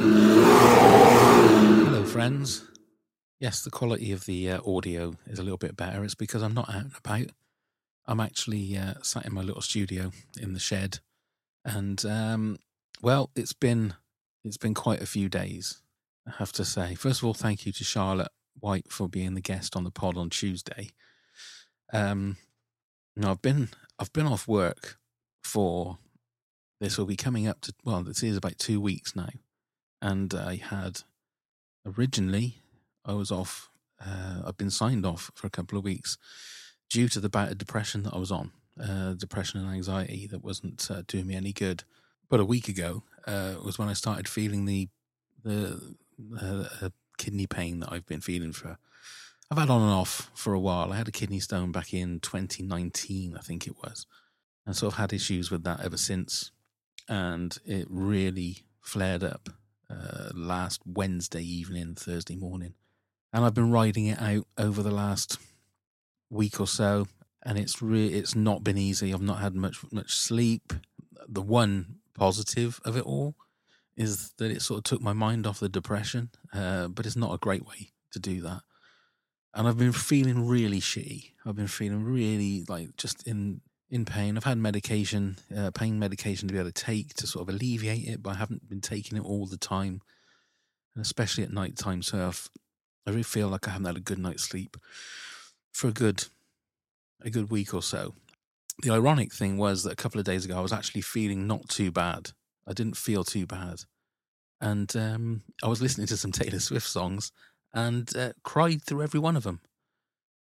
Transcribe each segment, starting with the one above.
Hello, friends. Yes, the quality of the uh, audio is a little bit better. It's because I'm not out and about. I'm actually uh, sat in my little studio in the shed, and um, well, it's been it's been quite a few days. I have to say. First of all, thank you to Charlotte White for being the guest on the pod on Tuesday. Um, now I've been I've been off work for this will be coming up to well, this is about two weeks now, and I had originally I was off. Uh, I've been signed off for a couple of weeks due to the bout of depression that I was on, uh, depression and anxiety that wasn't uh, doing me any good. But a week ago uh, was when I started feeling the the uh, kidney pain that I've been feeling for. I've had on and off for a while. I had a kidney stone back in 2019, I think it was, and sort of had issues with that ever since. And it really flared up uh, last Wednesday evening, Thursday morning, and I've been riding it out over the last week or so, and it's re- it's not been easy. I've not had much much sleep. The one positive of it all is that it sort of took my mind off the depression, uh, but it's not a great way to do that. And I've been feeling really shitty. I've been feeling really like just in in pain. I've had medication, uh, pain medication to be able to take to sort of alleviate it, but I haven't been taking it all the time, and especially at night time. So I've, I really feel like I haven't had a good night's sleep for a good a good week or so. The ironic thing was that a couple of days ago I was actually feeling not too bad. I didn't feel too bad, and um, I was listening to some Taylor Swift songs and uh, cried through every one of them.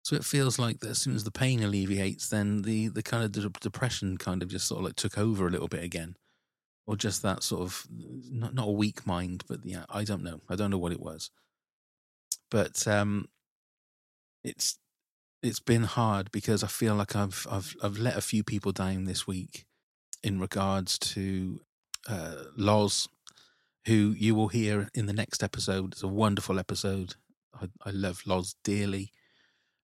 So it feels like that as soon as the pain alleviates, then the the kind of de- depression kind of just sort of like took over a little bit again, or just that sort of not not a weak mind, but yeah, I don't know, I don't know what it was, but um, it's it's been hard because I feel like I've I've I've let a few people down this week in regards to uh, Loz, who you will hear in the next episode. It's a wonderful episode. I, I love Loz dearly,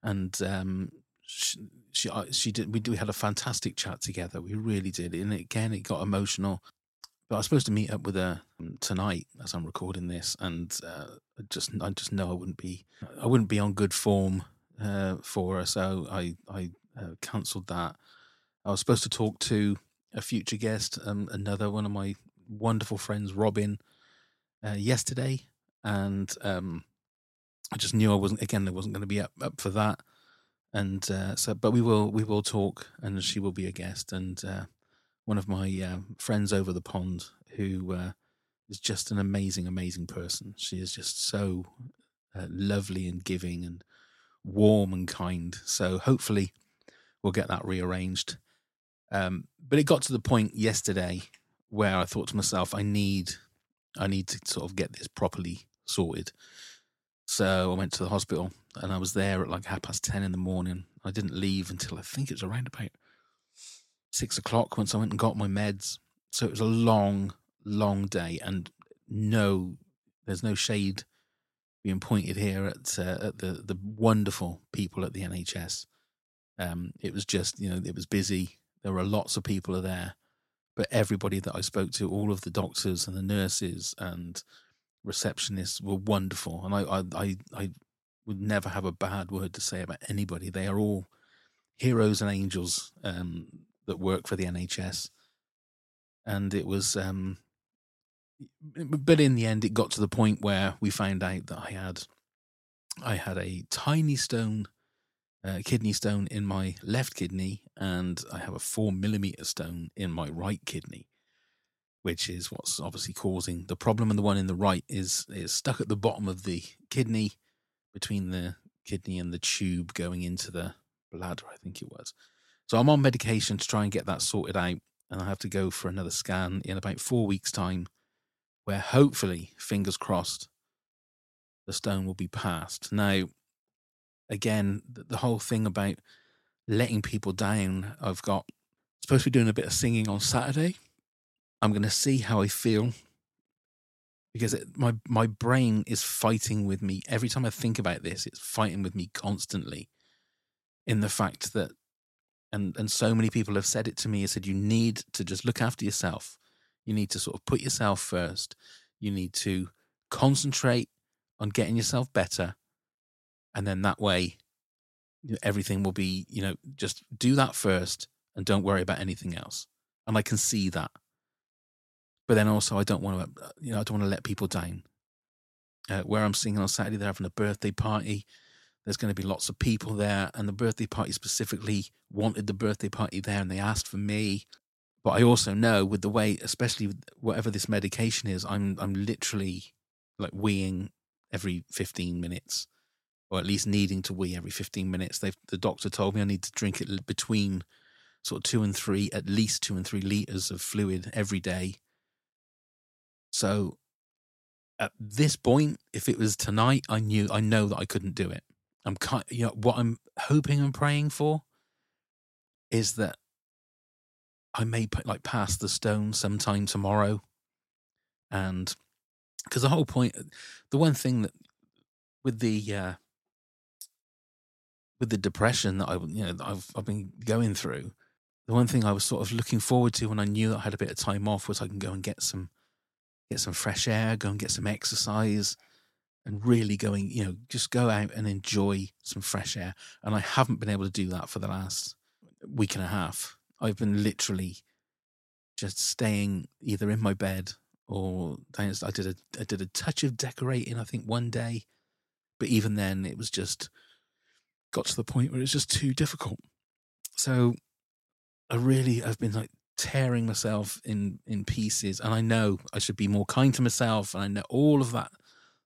and um, she, she she did. We we had a fantastic chat together. We really did, and again, it got emotional. But I was supposed to meet up with her um, tonight as I'm recording this, and uh, I just I just know I wouldn't be I wouldn't be on good form uh, for her, so I I uh, cancelled that. I was supposed to talk to a future guest, um, another one of my wonderful friends, Robin, uh, yesterday, and um, I just knew I wasn't again. I wasn't going to be up up for that, and uh, so but we will we will talk, and she will be a guest, and uh, one of my uh, friends over the pond who uh, is just an amazing, amazing person. She is just so uh, lovely and giving and warm and kind. So hopefully we'll get that rearranged. Um, but it got to the point yesterday where I thought to myself, I need, I need to sort of get this properly sorted. So I went to the hospital and I was there at like half past 10 in the morning. I didn't leave until I think it was around about six o'clock once I went and got my meds. So it was a long, long day and no, there's no shade being pointed here at, uh, at the, the wonderful people at the NHS. Um, it was just, you know, it was busy. There were lots of people there, but everybody that I spoke to, all of the doctors and the nurses and receptionists were wonderful. And I, I, I, I would never have a bad word to say about anybody. They are all heroes and angels um, that work for the NHS. And it was, um, but in the end, it got to the point where we found out that I had, I had a tiny stone, uh, kidney stone in my left kidney, and I have a four millimeter stone in my right kidney, which is what's obviously causing the problem. And the one in the right is is stuck at the bottom of the kidney, between the kidney and the tube going into the bladder. I think it was. So I'm on medication to try and get that sorted out, and I have to go for another scan in about four weeks' time where hopefully, fingers crossed, the stone will be passed. Now, again, the whole thing about letting people down, I've got supposed to be doing a bit of singing on Saturday. I'm going to see how I feel because it, my my brain is fighting with me every time I think about this. It's fighting with me constantly. In the fact that, and and so many people have said it to me. I said you need to just look after yourself. You need to sort of put yourself first. You need to concentrate on getting yourself better. And then that way, everything will be, you know, just do that first and don't worry about anything else. And I can see that. But then also, I don't want to, uh, you know, I don't want to let people down. Uh, where I'm singing on Saturday, they're having a birthday party. There's going to be lots of people there, and the birthday party specifically wanted the birthday party there, and they asked for me. But I also know with the way, especially whatever this medication is, I'm I'm literally like weeing every 15 minutes, or at least needing to wee every 15 minutes. They've the doctor told me I need to drink it between sort of two and three, at least two and three liters of fluid every day. So at this point, if it was tonight, I knew I know that I couldn't do it. I'm kind, you know, what I'm hoping and praying for is that I may like pass the stone sometime tomorrow, and because the whole point, the one thing that with the uh, with the depression that I you know I've I've been going through, the one thing I was sort of looking forward to when I knew that I had a bit of time off was I can go and get some get some fresh air, go and get some exercise, and really going, you know, just go out and enjoy some fresh air. And I haven't been able to do that for the last week and a half. I've been literally just staying either in my bed or I did a I did a touch of decorating. I think one day, but even then, it was just got to the point where it's just too difficult. So I really I've been like tearing myself in in pieces, and I know I should be more kind to myself, and I know all of that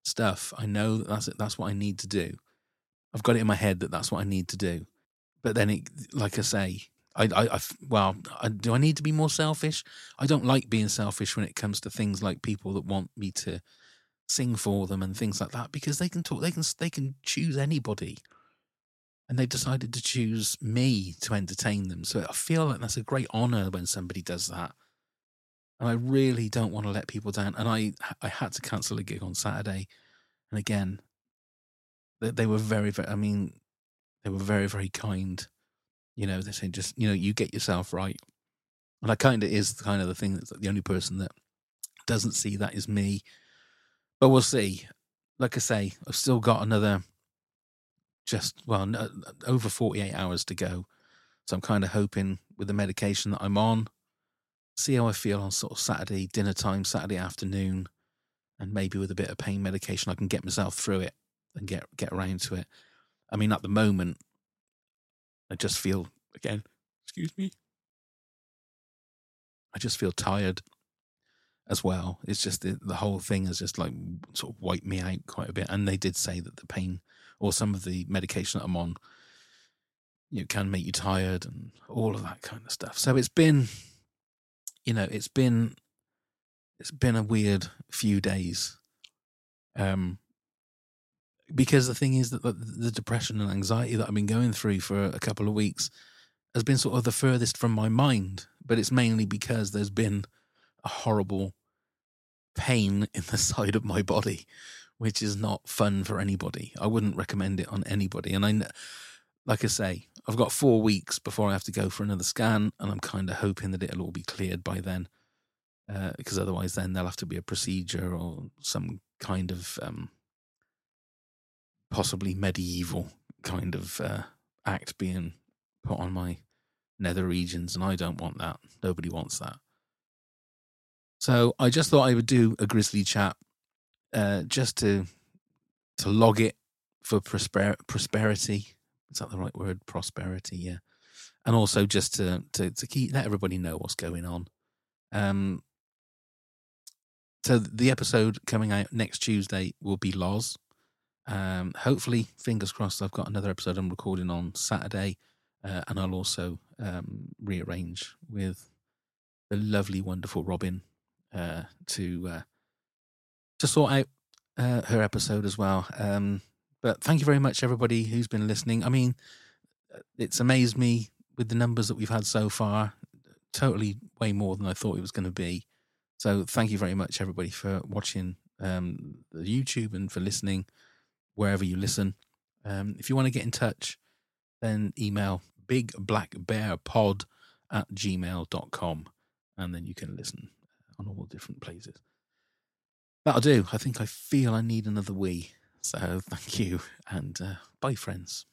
stuff. I know that that's that's what I need to do. I've got it in my head that that's what I need to do, but then it, like I say, I, I, I well, I, do I need to be more selfish? I don't like being selfish when it comes to things like people that want me to sing for them and things like that because they can talk, they can they can choose anybody and they decided to choose me to entertain them. So I feel like that's a great honor when somebody does that. And I really don't want to let people down. And I I had to cancel a gig on Saturday. And again, they, they were very, very, I mean, they were very, very kind. You know, they say just, you know, you get yourself right. And I kind of is the kind of the thing that the only person that doesn't see that is me. But we'll see. Like I say, I've still got another just well no, uh, over 48 hours to go. So i'm kind of hoping with the medication that i'm on see how i feel on sort of saturday dinner time saturday afternoon and maybe with a bit of pain medication i can get myself through it and get get around to it. I mean at the moment i just feel again excuse me? I just feel tired as well. It's just the, the whole thing has just like sort of wiped me out quite a bit. And they did say that the pain or some of the medication that I'm on, you know, can make you tired and all of that kind of stuff. So it's been, you know, it's been, it's been a weird few days. Um, because the thing is that the, the depression and anxiety that I've been going through for a couple of weeks has been sort of the furthest from my mind, but it's mainly because there's been a horrible pain in the side of my body which is not fun for anybody. I wouldn't recommend it on anybody. And I, like I say, I've got four weeks before I have to go for another scan, and I'm kind of hoping that it'll all be cleared by then, uh, because otherwise, then there'll have to be a procedure or some kind of um, possibly medieval kind of uh, act being put on my nether regions, and I don't want that. Nobody wants that. So I just thought I would do a grizzly chat uh, just to to log it for prosper- prosperity. Is that the right word? Prosperity, yeah. And also just to to to keep let everybody know what's going on. Um. So the episode coming out next Tuesday will be Loz. Um, hopefully, fingers crossed. I've got another episode I'm recording on Saturday, uh, and I'll also um, rearrange with the lovely, wonderful Robin uh, to uh, to sort out uh, her episode as well. Um, but thank you very much, everybody who's been listening. I mean, uh, it's amazed me with the numbers that we've had so far. Totally way more than I thought it was going to be. So thank you very much, everybody, for watching um, the YouTube and for listening wherever you listen. Um, if you want to get in touch, then email bigblackbearpod at gmail.com and then you can listen on all different places. That'll do. I think I feel I need another wee. So thank you and uh, bye, friends.